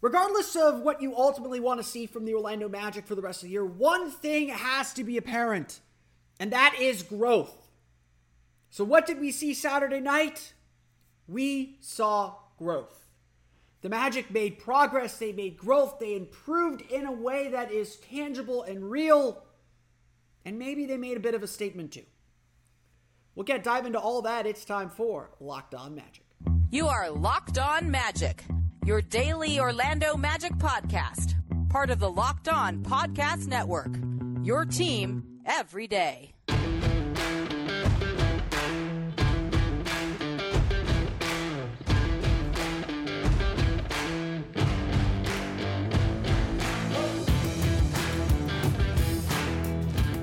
Regardless of what you ultimately want to see from the Orlando Magic for the rest of the year, one thing has to be apparent, and that is growth. So, what did we see Saturday night? We saw growth. The Magic made progress, they made growth, they improved in a way that is tangible and real, and maybe they made a bit of a statement too. We'll get dive into all that. It's time for Locked On Magic. You are Locked On Magic, your daily Orlando Magic podcast, part of the Locked On Podcast Network. Your team every day.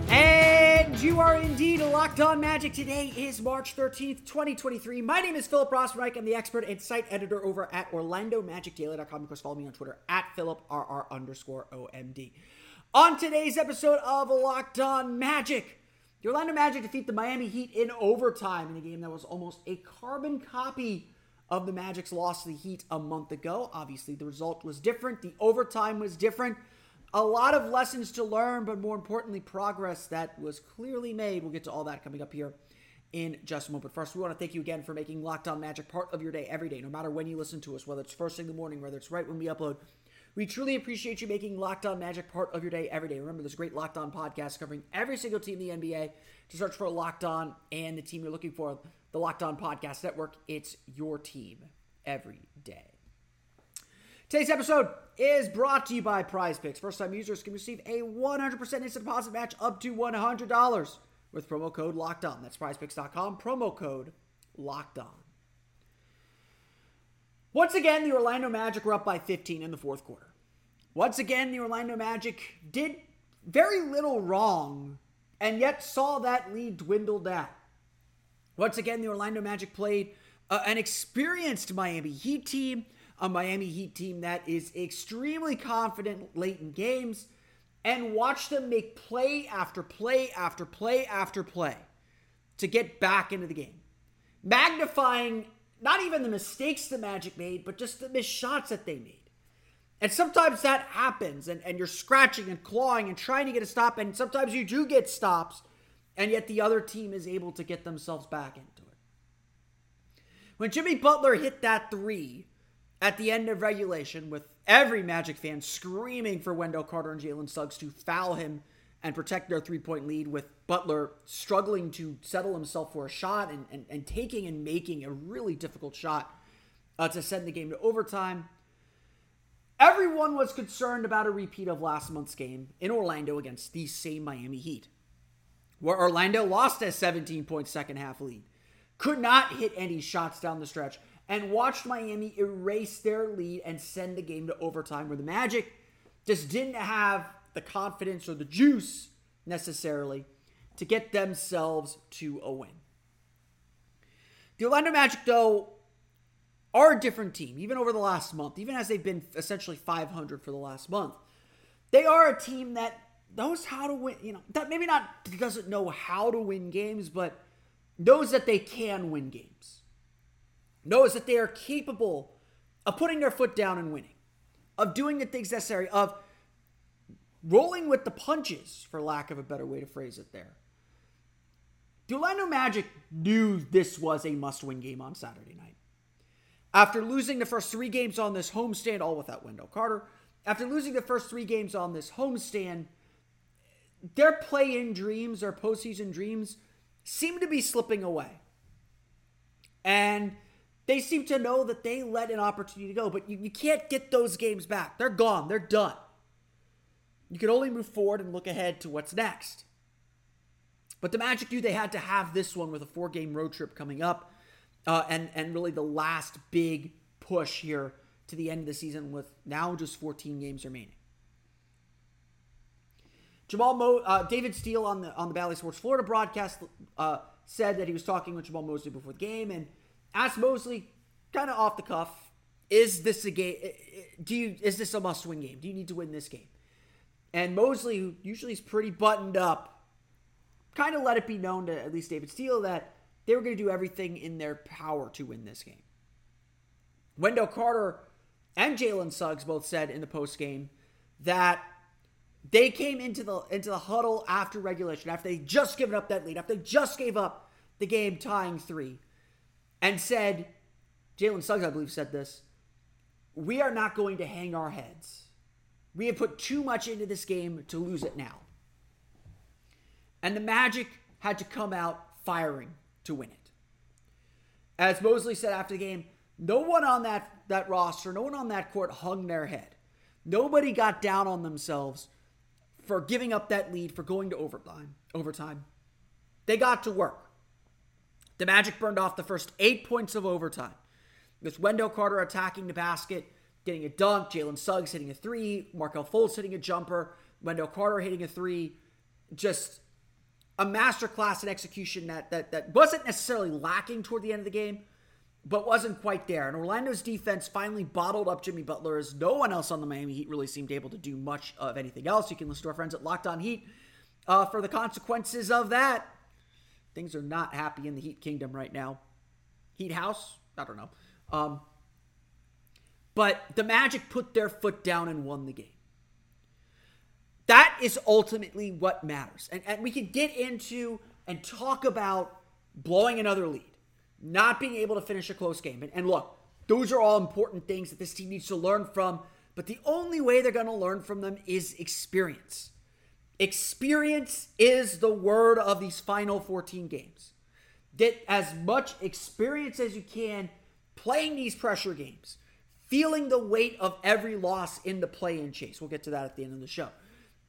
And you are locked on magic. Today is March 13th, 2023. My name is Philip Rossman-Reich. I'm the expert and site editor over at OrlandoMagicDaily.com. Of course, follow me on Twitter at PhilipRR underscore OMD. On today's episode of Locked On Magic, the Orlando Magic defeat the Miami Heat in overtime in a game that was almost a carbon copy of the Magic's loss to the Heat a month ago. Obviously, the result was different, the overtime was different. A lot of lessons to learn, but more importantly, progress that was clearly made. We'll get to all that coming up here in just a moment. First, we want to thank you again for making Locked On Magic part of your day every day, no matter when you listen to us, whether it's first thing in the morning, whether it's right when we upload. We truly appreciate you making Locked On Magic part of your day every day. Remember, a great Locked On podcast covering every single team in the NBA. To search for Locked On and the team you're looking for, the Locked On Podcast Network. It's your team every day. Today's episode is brought to you by Prize Picks. First time users can receive a 100% instant deposit match up to $100 with promo code locked on. That's prizepicks.com, promo code locked on. Once again, the Orlando Magic were up by 15 in the fourth quarter. Once again, the Orlando Magic did very little wrong and yet saw that lead dwindle down. Once again, the Orlando Magic played uh, an experienced Miami Heat team a Miami Heat team that is extremely confident late in games and watch them make play after play after play after play to get back into the game. Magnifying not even the mistakes the Magic made, but just the missed shots that they made. And sometimes that happens, and, and you're scratching and clawing and trying to get a stop, and sometimes you do get stops, and yet the other team is able to get themselves back into it. When Jimmy Butler hit that three, at the end of regulation with every Magic fan screaming for Wendell Carter and Jalen Suggs to foul him and protect their three point lead, with Butler struggling to settle himself for a shot and, and, and taking and making a really difficult shot uh, to send the game to overtime. Everyone was concerned about a repeat of last month's game in Orlando against the same Miami Heat, where Orlando lost a 17 point second half lead, could not hit any shots down the stretch, and watched Miami erase their lead and send the game to overtime where the Magic just didn't have the confidence or the juice necessarily to get themselves to a win. The Orlando Magic, though, are a different team, even over the last month, even as they've been essentially 500 for the last month. They are a team that knows how to win, you know, that maybe not doesn't know how to win games, but knows that they can win games knows that they are capable of putting their foot down and winning, of doing the things necessary, of rolling with the punches, for lack of a better way to phrase it there. The Orlando Magic knew this was a must win game on Saturday night. After losing the first three games on this homestand, all without Wendell Carter, after losing the first three games on this homestand, their play in dreams, their postseason dreams, seem to be slipping away. And they seem to know that they let an opportunity go, but you, you can't get those games back. They're gone, they're done. You can only move forward and look ahead to what's next. But the Magic knew they had to have this one with a four game road trip coming up uh, and, and really the last big push here to the end of the season with now just 14 games remaining. Jamahl Mo, uh, David Steele on the on the Bally Sports Florida broadcast uh, said that he was talking with Jamahl Mosley before the game and asked Mosley, kind of off the cuff, is this a game? Do you is this a must win game? Do you need to win this game? And Mosley, who usually is pretty buttoned up, kind of let it be known to at least David Steele that they were going to do everything in their power to win this game. Wendell Carter and Jalen Suggs both said in the post game that they came into the into the huddle after regulation, after they just given up that lead, after they just gave up the game tying three, and said, Jalen Suggs, I believe, said this. We are not going to hang our heads. We have put too much into this game to lose it now. And the Magic had to come out firing to win it. As Mosley said after the game, no one on that, that roster, no one on that court hung their head. Nobody got down on themselves for giving up that lead, for going to overtime. Overtime. They got to work. The Magic burned off the first eight points of overtime. With Wendell Carter attacking the basket, getting a dunk, Jalen Suggs hitting a three, Markelle Fultz hitting a jumper, Wendell Carter hitting a three. Just a masterclass in execution that, that that wasn't necessarily lacking toward the end of the game, but wasn't quite there. And Orlando's defense finally bottled up Jimmy Butler as no one else on the Miami Heat really seemed able to do much of anything else. You can listen to our friends at Locked On Heat uh, for the consequences of that. Things are not happy in the Heat Kingdom right now. Heat House? I don't know. Um, but the Magic put their foot down and won the game. That is ultimately what matters. And, and we can get into and talk about blowing another lead, not being able to finish a close game. And, and look, those are all important things that this team needs to learn from. But the only way they're going to learn from them is experience. Experience is the word of these final 14 games. Get as much experience as you can playing these pressure games, feeling the weight of every loss in the play in chase. We'll get to that at the end of the show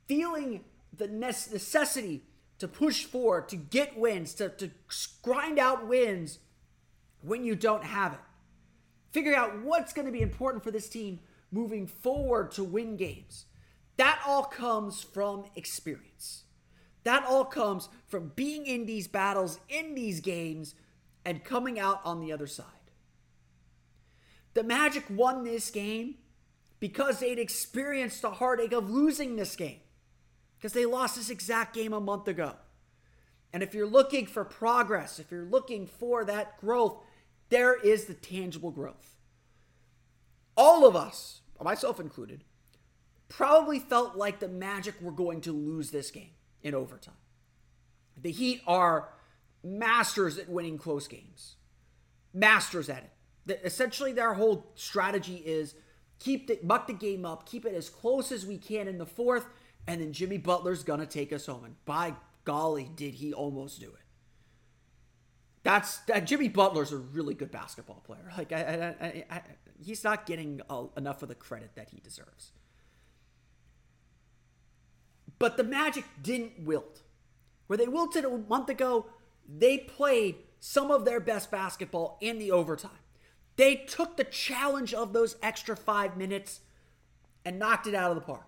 feeling the necessity to push forward, to get wins, to, to grind out wins when you don't have it. Figure out what's going to be important for this team moving forward to win games. That all comes from experience. That all comes from being in these battles, in these games, and coming out on the other side. The Magic won this game because they'd experienced the heartache of losing this game because they lost this exact game a month ago. And if you're looking for progress, if you're looking for that growth, there is the tangible growth. All of us, myself included, probably felt like the Magic were going to lose this game in overtime. The Heat are masters at winning close games, masters at it. The, essentially, their whole strategy is keep the muck the game up, keep it as close as we can in the fourth, and then Jimmy Butler's gonna take us home. And by golly, did he almost do it? That's that. Jimmy Butler's a really good basketball player. Like I, I, I, he's not getting uh, enough of the credit that he deserves. But the Magic didn't wilt. Where they wilted a month ago, they played some of their best basketball in the overtime. They took the challenge of those extra five minutes and knocked it out of the park.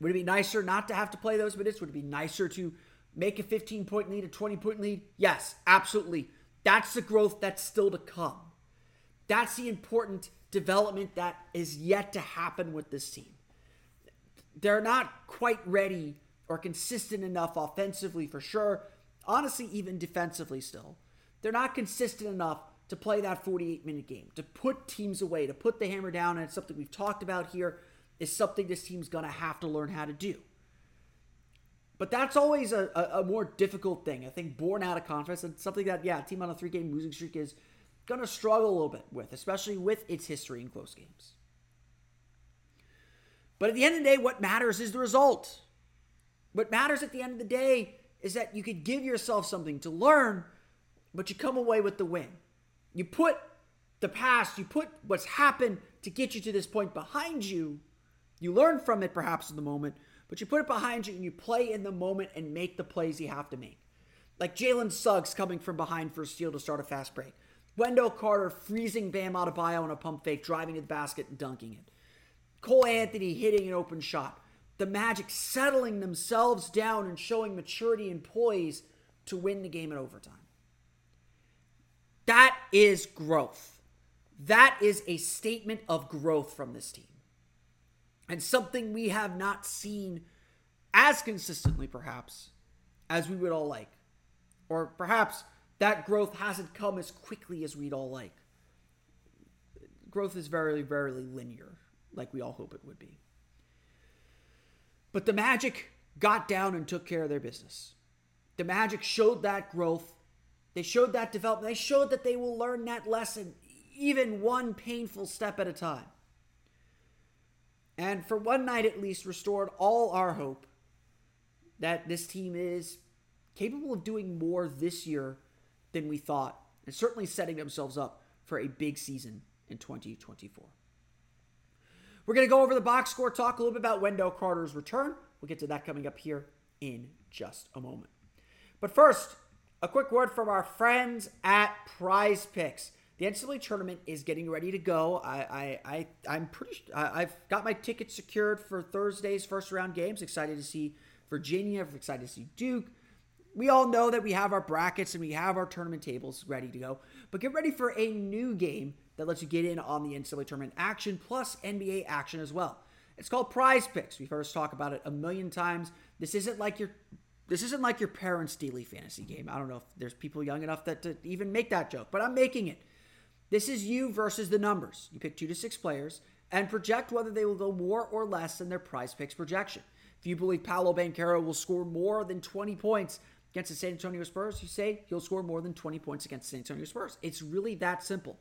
Would it be nicer not to have to play those minutes? Would it be nicer to make a 15 point lead, a 20 point lead? Yes, absolutely. That's the growth that's still to come. That's the important development that is yet to happen with this team. They're not quite ready or consistent enough offensively for sure. Honestly, even defensively still. They're not consistent enough to play that 48 minute game, to put teams away, to put the hammer down. And it's something we've talked about here is something this team's going to have to learn how to do. But that's always a, a, a, more difficult thing. I think born out of conference and something that, yeah, team on a three game losing streak is going to struggle a little bit with, especially with its history in close games. But at the end of the day, what matters is the result. What matters at the end of the day is that you could give yourself something to learn, but you come away with the win. You put the past, you put what's happened to get you to this point behind you, you learn from it perhaps in the moment, but you put it behind you and you play in the moment and make the plays you have to make. Like Jalen Suggs coming from behind for a steal to start a fast break. Wendell Carter freezing Bam Adebayo on a pump fake, driving to the basket and dunking it. Cole Anthony hitting an open shot. The Magic settling themselves down and showing maturity and poise to win the game in overtime. That is growth. That is a statement of growth from this team. And something we have not seen as consistently, perhaps, as we would all like. Or perhaps that growth hasn't come as quickly as we'd all like. Growth is very, very linear, like we all hope it would be. But the Magic got down and took care of their business. The Magic showed that growth. They showed that development. They showed that they will learn that lesson, even one painful step at a time. And for one night at least, restored all our hope that this team is capable of doing more this year than we thought, and certainly setting themselves up for a big season in 2024. We're going to go over the box score, talk a little bit about Wendell Carter's return. We'll get to that coming up here in just a moment. But first, a quick word from our friends at Prize Picks. The NCAA tournament is getting ready to go. I, I, I am pretty. I, I've got my tickets secured for Thursday's first round games. Excited to see Virginia. Excited to see Duke we all know that we have our brackets and we have our tournament tables ready to go. But get ready for a new game that lets you get in on the NCAA tournament action plus NBA action as well. It's called Prize Picks. We've heard us talk about it a million times. This isn't like your this isn't like your parents' daily fantasy game. I don't know if there's people young enough that to even make that joke, but I'm making it. This is you versus the numbers. You pick two to six players and project whether they will go more or less than their prize picks projection. If you believe Paolo Banchero will score more than 20 points, against the San Antonio Spurs, you say he'll score more than 20 points against the San Antonio Spurs. It's really that simple.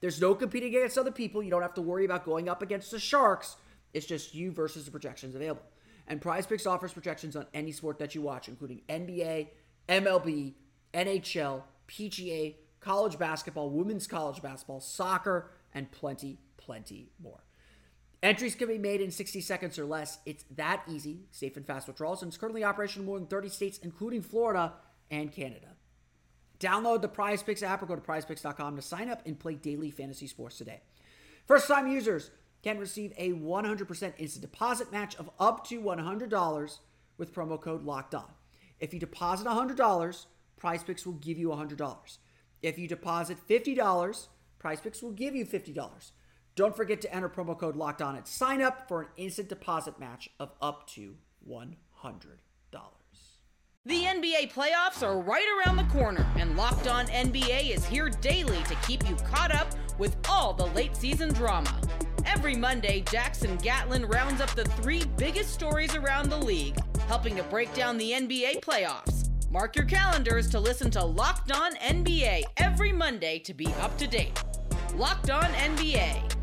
There's no competing against other people. You don't have to worry about going up against the Sharks. It's just you versus the projections available. And Prize Picks offers projections on any sport that you watch, including NBA, MLB, NHL, PGA, college basketball, women's college basketball, soccer, and plenty, plenty more. Entries can be made in 60 seconds or less. It's that easy, safe and fast withdrawals, and it's currently operational in more than 30 states, including Florida and Canada. Download the Prize Picks app or go to prizepicks.com to sign up and play daily fantasy sports today. First time users can receive a 100% instant deposit match of up to $100 with promo code locked on. If you deposit $100, Prize Picks will give you $100. If you deposit $50, Prize Picks will give you $50. Don't forget to enter promo code locked on at sign up for an instant deposit match of up to $100. The NBA playoffs are right around the corner, and Locked On NBA is here daily to keep you caught up with all the late season drama. Every Monday, Jackson Gatlin rounds up the three biggest stories around the league, helping to break down the NBA playoffs. Mark your calendars to listen to Locked On NBA every Monday to be up to date. Locked On NBA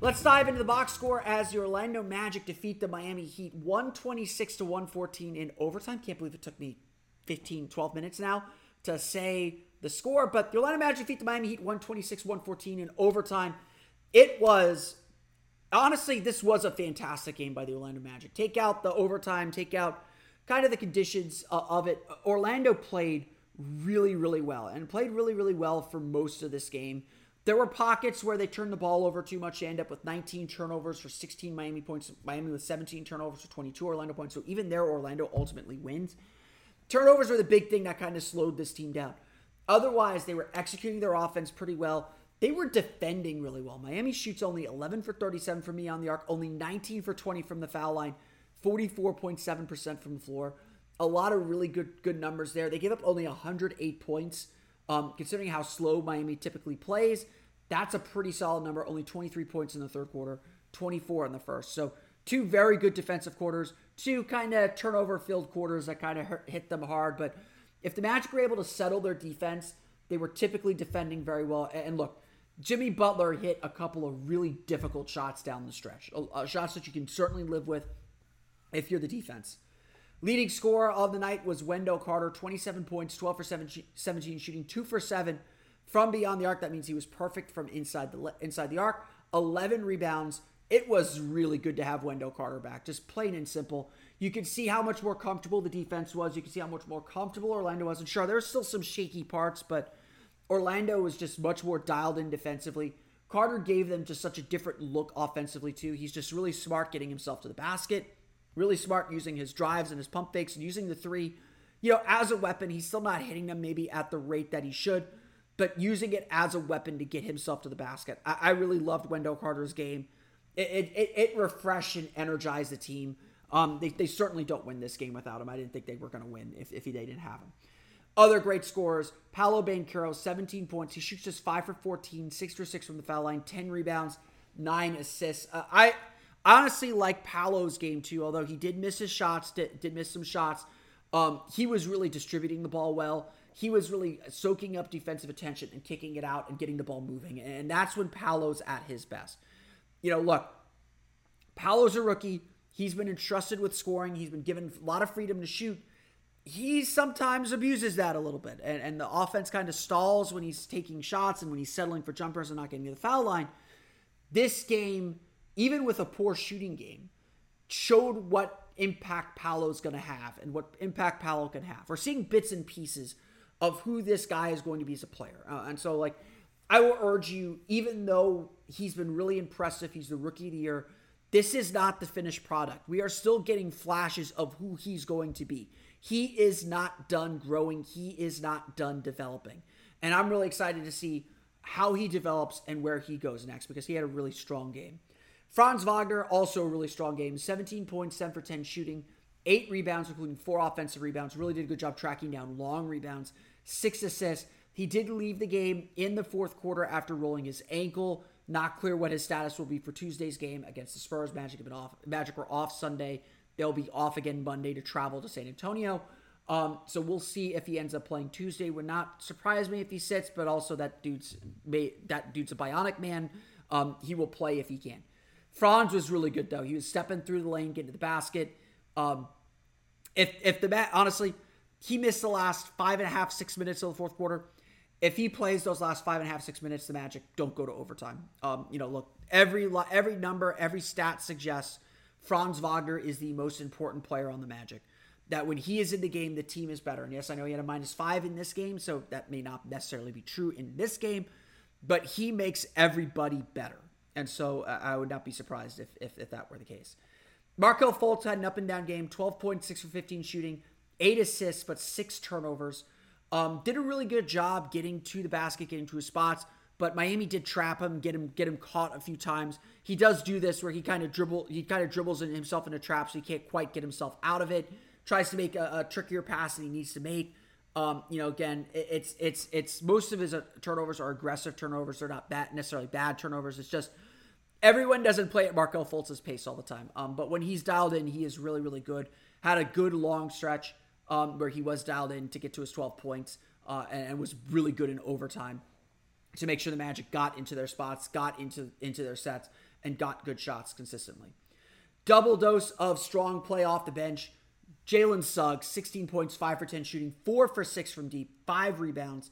Let's dive into the box score as the Orlando Magic defeat the Miami Heat 126 to 114 in overtime. Can't believe it took me 15, 12 minutes now to say the score, but the Orlando Magic defeat the Miami Heat 126 114 in overtime. It was honestly, this was a fantastic game by the Orlando Magic. Take out the overtime, take out kind of the conditions uh, of it. Orlando played really, really well and played really, really well for most of this game. There were pockets where they turned the ball over too much. They end up with 19 turnovers for 16 Miami points. Miami with 17 turnovers for 22 Orlando points. So even there, Orlando ultimately wins. Turnovers were the big thing that kind of slowed this team down. Otherwise, they were executing their offense pretty well. They were defending really well. Miami shoots only 11 for 37 from me on the arc, only 19 for 20 from the foul line, 44.7% from the floor. A lot of really good good numbers there. They gave up only 108 points, um, considering how slow Miami typically plays. That's a pretty solid number. Only 23 points in the third quarter, 24 in the first. So two very good defensive quarters, two kind of turnover filled quarters that kind of hit them hard. But if the Magic were able to settle their defense, they were typically defending very well. And look, Jimmy Butler hit a couple of really difficult shots down the stretch, uh, shots that you can certainly live with if you're the defense. Leading scorer of the night was Wendell Carter, 27 points, 12 for 17, shooting 2 for 7 from beyond the arc. That means he was perfect from inside the inside the arc. 11 rebounds. It was really good to have Wendell Carter back, just plain and simple. You could see how much more comfortable the defense was. You could see how much more comfortable Orlando was. And sure, there's still some shaky parts, but Orlando was just much more dialed in defensively. Carter gave them just such a different look offensively, too. He's just really smart getting himself to the basket. Really smart using his drives and his pump fakes and using the three, you know, as a weapon. He's still not hitting them maybe at the rate that he should, but using it as a weapon to get himself to the basket. I, I really loved Wendell Carter's game. It, it, it, refreshed and energized the team. Um, they, they certainly don't win this game without him. I didn't think they were going to win if, if they didn't have him. Other great scores Paolo Banchero, 17 points. He shoots just 5 for 14, 6 for 6 from the foul line, 10 rebounds, 9 assists. Uh, I honestly like Paolo's game too, although he did miss his shots, did, did miss some shots. Um, he was really distributing the ball well. He was really soaking up defensive attention and kicking it out and getting the ball moving. And that's when Paolo's at his best. You know, look, Paolo's a rookie. He's been entrusted with scoring. He's been given a lot of freedom to shoot. He sometimes abuses that a little bit. And, and the offense kind of stalls when he's taking shots and when he's settling for jumpers and not getting to the foul line. This game even with a poor shooting game, showed what impact Paolo's going to have and what impact Paolo can have. We're seeing bits and pieces of who this guy is going to be as a player. Uh, and so, like, I will urge you, even though he's been really impressive, he's the rookie of the year, this is not the finished product. We are still getting flashes of who he's going to be. He is not done growing, he is not done developing. And I'm really excited to see how he develops and where he goes next because he had a really strong game. Franz Wagner, also a really strong game. 17 points, 7 for 10 shooting, 8 rebounds, including 4 offensive rebounds. Really did a good job tracking down long rebounds, 6 assists. He did leave the game in the fourth quarter after rolling his ankle. Not clear what his status will be for Tuesday's game against the Spurs. Magic have been off. Magic were off Sunday. They'll be off again Monday to travel to San Antonio. Um, so we'll see if he ends up playing Tuesday. Would not surprise me if he sits, but also that dude's that dude's a bionic man. Um, he will play if he can. Franz was really good though. He was stepping through the lane, getting to the basket. Um, if if the bat honestly, he missed the last five and a half six minutes of the fourth quarter. If he plays those last five and a half six minutes, the Magic don't go to overtime. Um, you know, look every every number, every stat suggests Franz Wagner is the most important player on the Magic. That when he is in the game, the team is better. And yes, I know he had a minus five in this game, so that may not necessarily be true in this game, but he makes everybody better. And so uh, I would not be surprised if, if, if that were the case. Markelle Fultz had an up and down game 12.6 for 15 shooting, eight assists, but six turnovers. Um, did a really good job getting to the basket, getting to his spots. But Miami did trap him, get him, get him caught a few times. He does do this where he kind of dribble, he kind of dribbles himself into a trap, so he can't quite get himself out of it. Tries to make a, a trickier pass than he needs to make. Um, you know, again, it, it's it's it's most of his uh, turnovers are aggressive turnovers. They're not bad necessarily bad turnovers. It's just everyone doesn't play at Markelle Fultz's pace all the time. Um, but when he's dialed in, he is really, really good. Had a good long stretch um, where he was dialed in to get to his 12 points uh, and, and, was really good in overtime to make sure the Magic got into their spots, got into into their sets, and got good shots consistently. Double dose of strong play off the bench. Jalen Suggs, 16 points, 5 for 10 shooting, 4 for 6 from deep, 5 rebounds,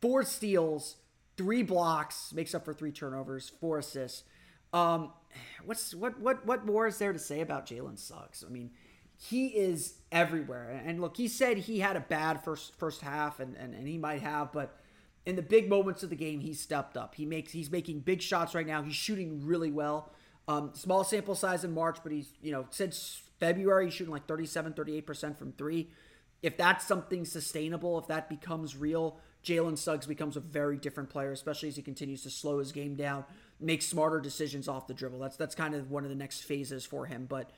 4 steals, 3 blocks, makes up for 3 turnovers, 4 assists. Um, what's what what what more is there to say about Jalen Suggs? I mean, he is everywhere. And look, he said he had a bad first first half, and, and, and he might have, but in the big moments of the game, he stepped up. He makes he's making big shots right now. He's shooting really well. Um, small sample size in March, but he's you know since February he's shooting like 37, 38 percent from three. If that's something sustainable, if that becomes real, Jalen Suggs becomes a very different player, especially as he continues to slow his game down make smarter decisions off the dribble. That's that's kind of one of the next phases for him. But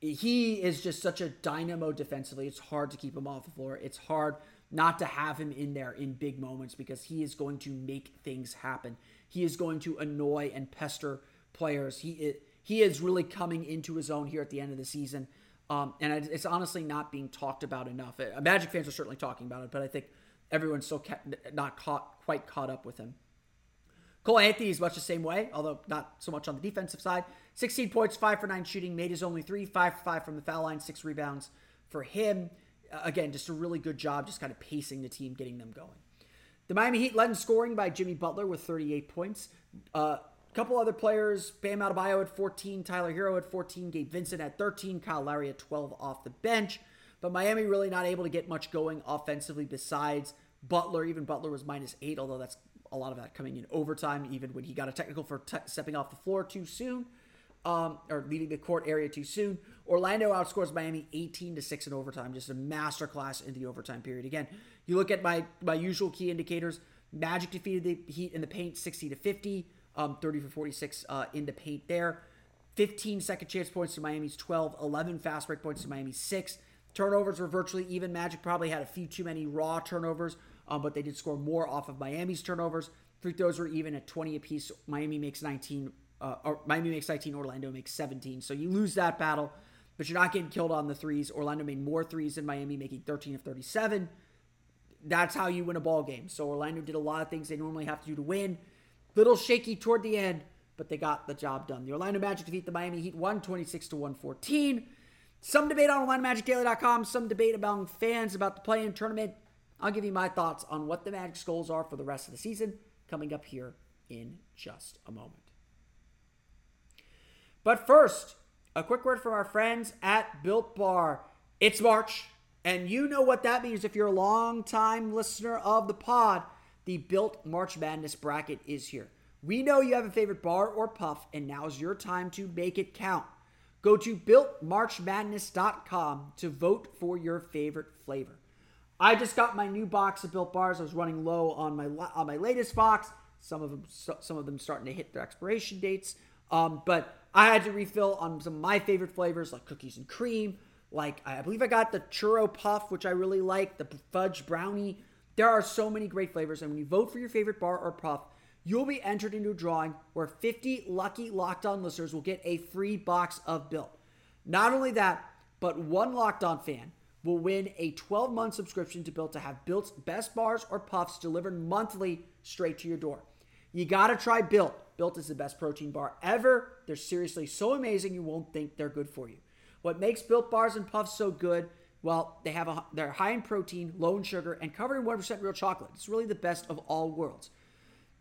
he is just such a dynamo defensively. It's hard to keep him off the floor. It's hard not to have him in there in big moments because he is going to make things happen. He is going to annoy and pester players. He he is really coming into his own here at the end of the season. Um, and it's honestly not being talked about enough. Uh, Magic fans are certainly talking about it, but I think everyone's still not caught, quite caught up with him. Cole Anthony is much the same way, although not so much on the defensive side. 16 points, 5 for 9 shooting, made his only 3, 5 for 5 from the foul line, 6 rebounds for him. Uh, again, just a really good job just kind of pacing the team, getting them going. The Miami Heat led in scoring by Jimmy Butler with 38 points. A uh, couple other players, Bam Adebayo at 14, Tyler Herro at 14, Gabe Vincent at 13, Kyle Lowry at 12 off the bench. But Miami really not able to get much going offensively besides Butler. Even Butler was minus 8, although that's a lot of that coming in overtime, even when he got a technical for stepping off the floor too soon um, or leaving the court area too soon. Orlando outscores Miami 18 to 6 in overtime, just a masterclass in the overtime period. Again, you look at my my usual key indicators. Magic defeated the Heat in the paint 60 to 50, um, 30 for 46 uh, in the paint there. 15 second chance points to Miami's 12, 11 fast break points to Miami's 6. Turnovers were virtually even. Magic probably had a few too many raw turnovers, um, but they did score more off of Miami's turnovers. Free throws were even at 20 apiece. Miami makes 19, uh, or Miami makes 19, Orlando makes 17. So you lose that battle, but you're not getting killed on the threes. Orlando made more threes than Miami, making 13 of 37. That's how you win a ball game. So Orlando did a lot of things they normally have to do to win. Little shaky toward the end, but they got the job done. The Orlando Magic defeat the Miami Heat 126 to 114. Some debate on OrlandoMagicDaily.com, some debate among fans about the play-in tournament. I'll give you my thoughts on what the Magic's goals are for the rest of the season coming up here in just a moment. But first, a quick word from our friends at Built Bar. It's March, and you know what that means if you're a long-time listener of the pod. The Built March Madness bracket is here. We know you have a favorite bar or puff, and now's your time to make it count. Go to builtmarchmadness.com to vote for your favorite flavor. I just got my new box of Built Bars. I was running low on my on my latest box. Some of them some of them starting to hit their expiration dates. Um, but I had to refill on some of my favorite flavors like cookies and cream. Like I believe I got the churro puff, which I really like, the fudge brownie. There are so many great flavors, and when you vote for your favorite bar or puff, you'll be entered into a drawing where 50 lucky Locked On listeners will get a free box of Built. Not only that, but one Locked On fan will win a 12 month subscription to Built to have Built's best bars or puffs delivered monthly straight to your door. You gotta try Built. Built is the best protein bar ever. They're seriously so amazing you won't think they're good for you. What makes Built bars and puffs so good? Well, they have a, they're high in protein, low in sugar, and covered in 1% real chocolate. It's really the best of all worlds.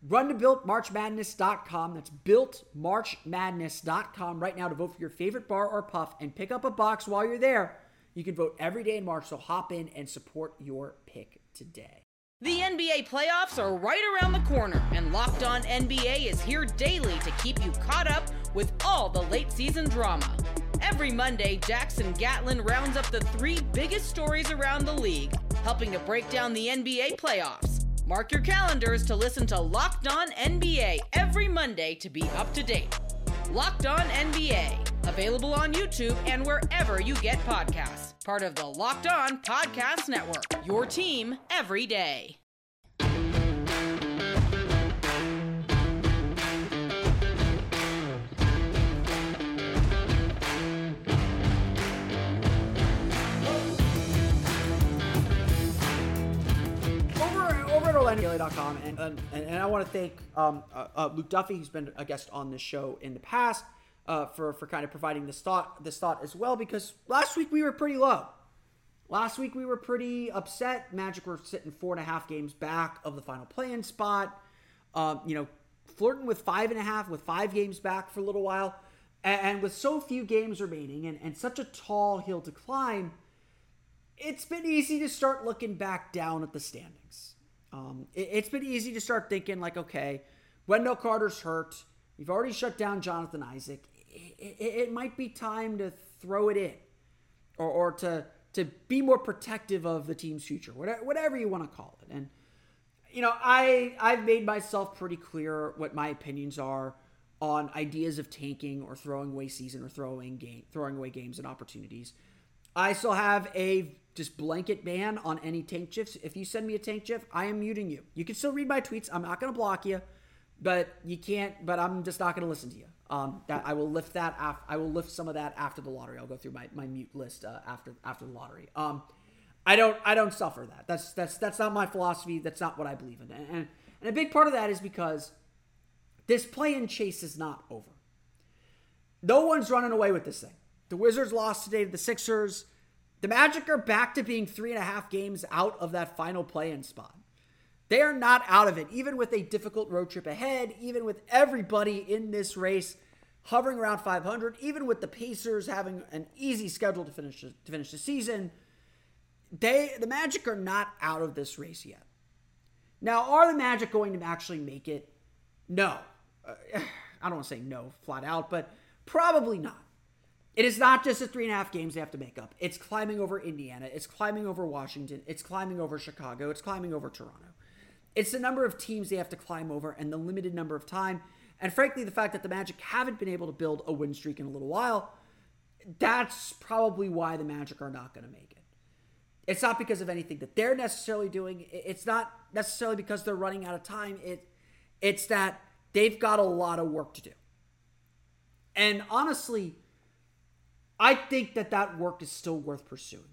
Run to BuiltMarchMadness.com. That's BuiltMarchMadness.com right now to vote for your favorite bar or puff and pick up a box while you're there. You can vote every day in March, so hop in and support your pick today. The NBA playoffs are right around the corner, and Locked On NBA is here daily to keep you caught up with all the late season drama. Every Monday, Jackson Gatlin rounds up the three biggest stories around the league, helping to break down the NBA playoffs. Mark your calendars to listen to Locked On NBA every Monday to be up to date. Locked On NBA, available on YouTube and wherever you get podcasts. Part of the Locked On Podcast Network, your team every day. OrlandoDaily.com, and and, and I want to thank um, uh, uh, Luke Duffy, who's been a guest on this show in the past, uh, for for kind of providing this thought this thought as well. Because last week we were pretty low. Last week we were pretty upset. Magic were sitting four and a half games back of the final play-in spot. Um, you know, flirting with five and a half, with five games back for a little while, and, and with so few games remaining, and, and such a tall hill to climb it's been easy to start looking back down at the standings. Um, it, has been easy to start thinking like, okay, Wendell Carter's hurt. You've already shut down Jonathan Isaac. It, it, might be time to throw it in, or, or to to be more protective of the team's future, whatever, whatever you want to call it. And you know, I I've made myself pretty clear what my opinions are on ideas of tanking or throwing away season or throwing game throwing away games and opportunities. I still have a just blanket ban on any tank gifs. If you send me a tank gif, I am muting you. You can still read my tweets. I'm not going to block you, but you can't. But I'm just not going to listen to you. Um, that I will lift that. Af- I will lift some of that after the lottery. I'll go through my, my mute list uh, after after the lottery. Um, I don't I don't suffer that. That's that's that's not my philosophy. That's not what I believe in. And and, and a big part of that is because this play-in chase is not over. No one's running away with this thing. The Wizards lost today to the Sixers. The Magic are back to being three and a half games out of that final play-in spot. They are not out of it, even with a difficult road trip ahead, even with everybody in this race hovering around 500, even with the Pacers having an easy schedule to finish to finish the season. They the Magic are not out of this race yet. Now, are the Magic going to actually make it? No. I don't want to say no flat out, but probably not. It is not just the three and a half games they have to make up. It's climbing over Indiana. It's climbing over Washington. It's climbing over Chicago. It's climbing over Toronto. It's the number of teams they have to climb over and the limited number of time. And frankly, the fact that the Magic haven't been able to build a win streak in a little while, that's probably why the Magic are not going to make it. It's not because of anything that they're necessarily doing. It's not necessarily because they're running out of time. It, it's that they've got a lot of work to do. And honestly, I think that that work is still worth pursuing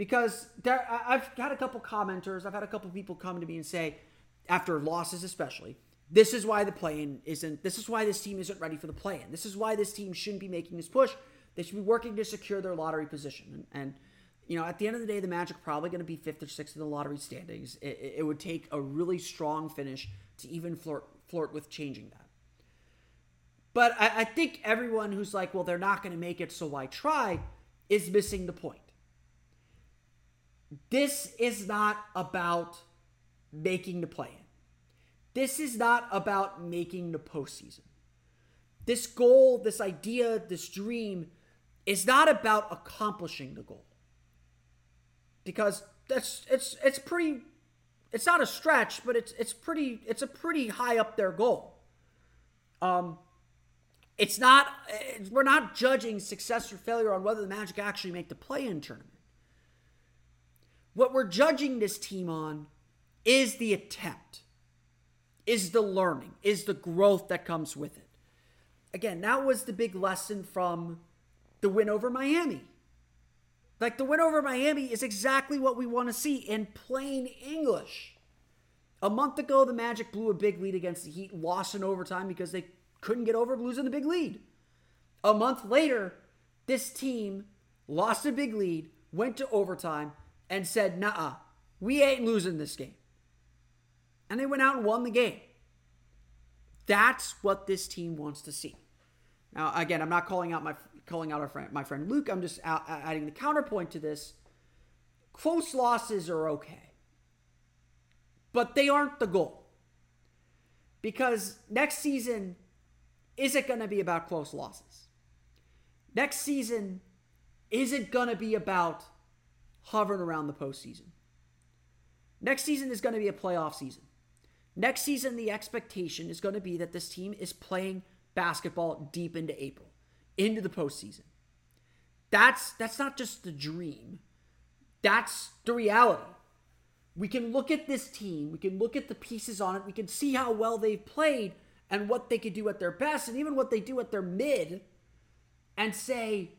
because there I've had a couple commenters, I've had a couple people come to me and say, after losses especially, this is why the play-in isn't. This is why this team isn't ready for the play-in. This is why this team shouldn't be making this push. They should be working to secure their lottery position. And, and you know, at the end of the day, the Magic are probably going to be fifth or sixth in the lottery standings. It, it, would take a really strong finish to even flirt flirt with changing that. But I, I think everyone who's like, well, they're not going to make it, so why try, is missing the point this is not about making the play in. This is not about making the postseason. This goal, this idea, this dream is not about accomplishing the goal. Because that's it's it's pretty it's not a stretch, but it's it's pretty it's a pretty high up their goal. Um it's not we're not judging success or failure on whether the Magic actually make the play-in tournament. What we're judging this team on is the attempt, is the learning, is the growth that comes with it. Again, that was the big lesson from the win over Miami. Like the win over Miami is exactly what we want to see in plain English. A month ago, the Magic blew a big lead against the Heat, lost in overtime because they couldn't get over losing the big lead. A month later, this team lost a big lead, went to overtime, and said, nah, we ain't losing this game. And they went out and won the game. That's what this team wants to see. Now, again, I'm not calling out my calling out our friend, my friend Luke. I'm just adding the counterpoint to this. Close losses are okay, but they aren't the goal. Because next season isn't going to be about close losses. Next season isn't going to be about hovering around the postseason. Next season is going to be a playoff season. Next season, the expectation is going to be that this team is playing basketball deep into April, into the postseason. That's that's not just the dream. That's the reality. We can look at this team, we can look at the pieces on it, we can see how well they've played and what they could do at their best and even what they do at their mid and say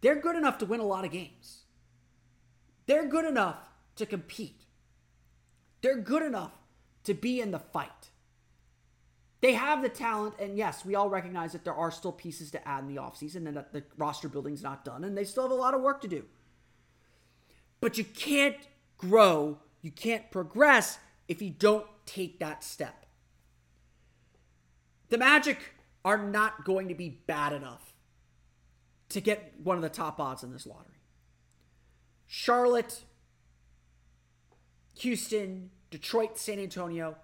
they're good enough to win a lot of games. They're good enough to compete. They're good enough to be in the fight. They have the talent, and yes, we all recognize that there are still pieces to add in the offseason and that the roster building's not done, and they still have a lot of work to do. But you can't grow, you can't progress if you don't take that step. The Magic are not going to be bad enough to get one of the top odds in this lottery. Charlotte, Houston, Detroit, San Antonio.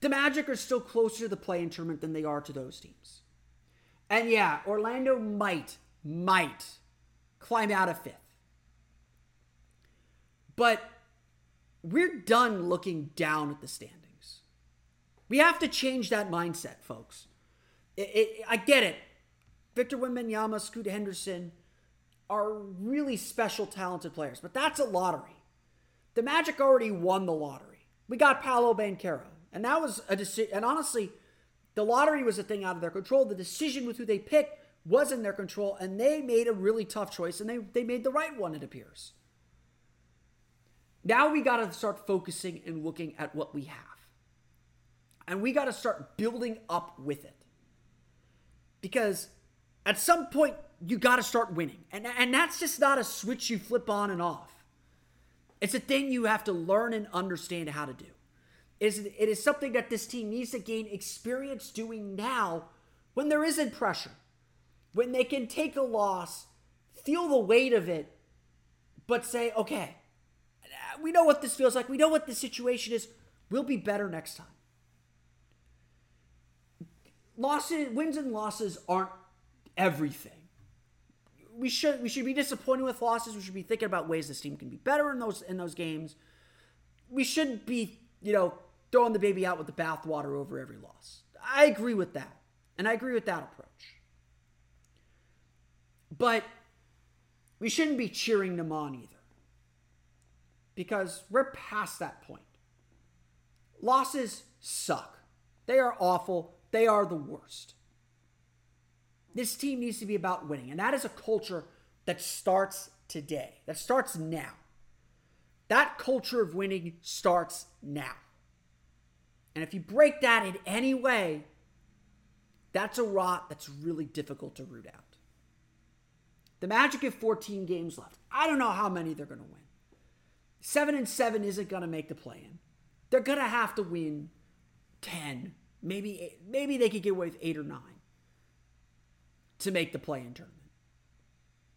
The Magic are still closer to the play in tournament than they are to those teams. And yeah, Orlando might, might climb out of fifth. But we're done looking down at the standings. We have to change that mindset, folks. It, it, I get it. Victor Wembanyama, Scoot Henderson, are really special, talented players, but that's a lottery. The Magic already won the lottery. We got Paolo Banchero, and that was a decision. And honestly, the lottery was a thing out of their control. The decision with who they picked was in their control, and they made a really tough choice, and they, they made the right one, it appears. Now we got to start focusing and looking at what we have. And we got to start building up with it. Because at some point, you got to start winning. And, and that's just not a switch you flip on and off. It's a thing you have to learn and understand how to do. Is, it is something that this team needs to gain experience doing now when there isn't pressure, when they can take a loss, feel the weight of it, but say, okay, we know what this feels like. We know what the situation is. We'll be better next time. Losses, wins and losses aren't everything. We should we should be disappointed with losses. We should be thinking about ways this team can be better in those in those games. We shouldn't be, you know, throwing the baby out with the bathwater over every loss. I agree with that. And I agree with that approach. But we shouldn't be cheering them on either. Because we're past that point. Losses suck. They are awful. They are the worst. This team needs to be about winning. And that is a culture that starts today, that starts now. That culture of winning starts now. And if you break that in any way, that's a rot that's really difficult to root out. The Magic have 14 games left. I don't know how many they're going to win. 7 and 7 isn't going to make the play in. They're going to have to win 10. Maybe eight, maybe they could get away with 8 or 9 to make the play in tournament.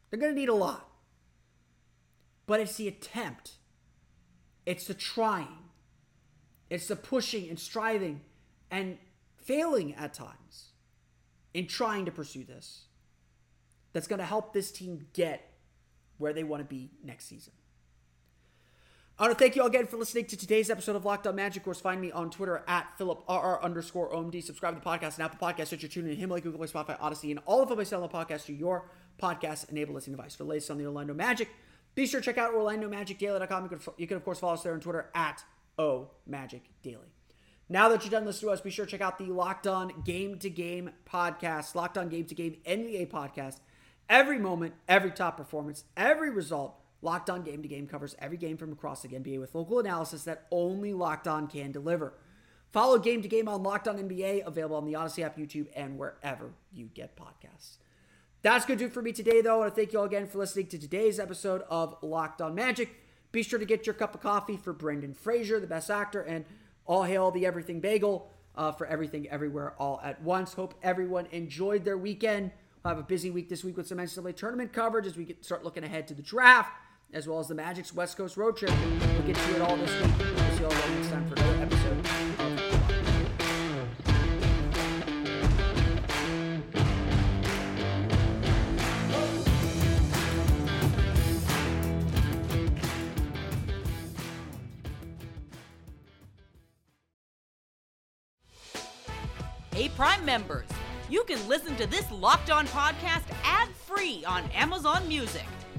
They're going to need a lot. But it's the attempt. It's the trying. It's the pushing and striving and failing at times in trying to pursue this that's going to help this team get where they want to be next season. I want to thank you all again for listening to today's episode of Locked On Magic. Of course, find me on Twitter at PhilipRR underscore OMD. Subscribe to the podcast and Apple Podcasts, Stitcher, TuneIn, Himalaya, Google Play, Spotify, Audacy, and all of them I sell podcast to your podcast-enabled listening device. For the latest on the Orlando Magic, be sure to check out OrlandoMagicDaily.com. You can, you can, of course, follow us there on Twitter at OMagicDaily. Now that you're done listening to us, be sure to check out the Locked On Game to Game podcast, Locked On Game to Game NBA podcast. Every moment, every top performance, every result Locked On Game to Game covers every game from across the NBA with local analysis that only Locked On can deliver. Follow Game to Game on Locked On NBA, available on the Audacy app, YouTube, and wherever you get podcasts. That's going to do it for me today, though. I want to thank you all again for listening to today's episode of Locked On Magic. Be sure to get your cup of coffee for Brendan Fraser, the best actor, and all hail the Everything Bagel uh, for everything everywhere all at once. Hope everyone enjoyed their weekend. We'll have a busy week this week with some NCAA tournament coverage as we get, start looking ahead to the draft as well as the Magic's West Coast road trip. We'll get to it all this week. We'll see you all next time for another episode Hey, Prime members, you can listen to this Locked On podcast ad free on Amazon Music.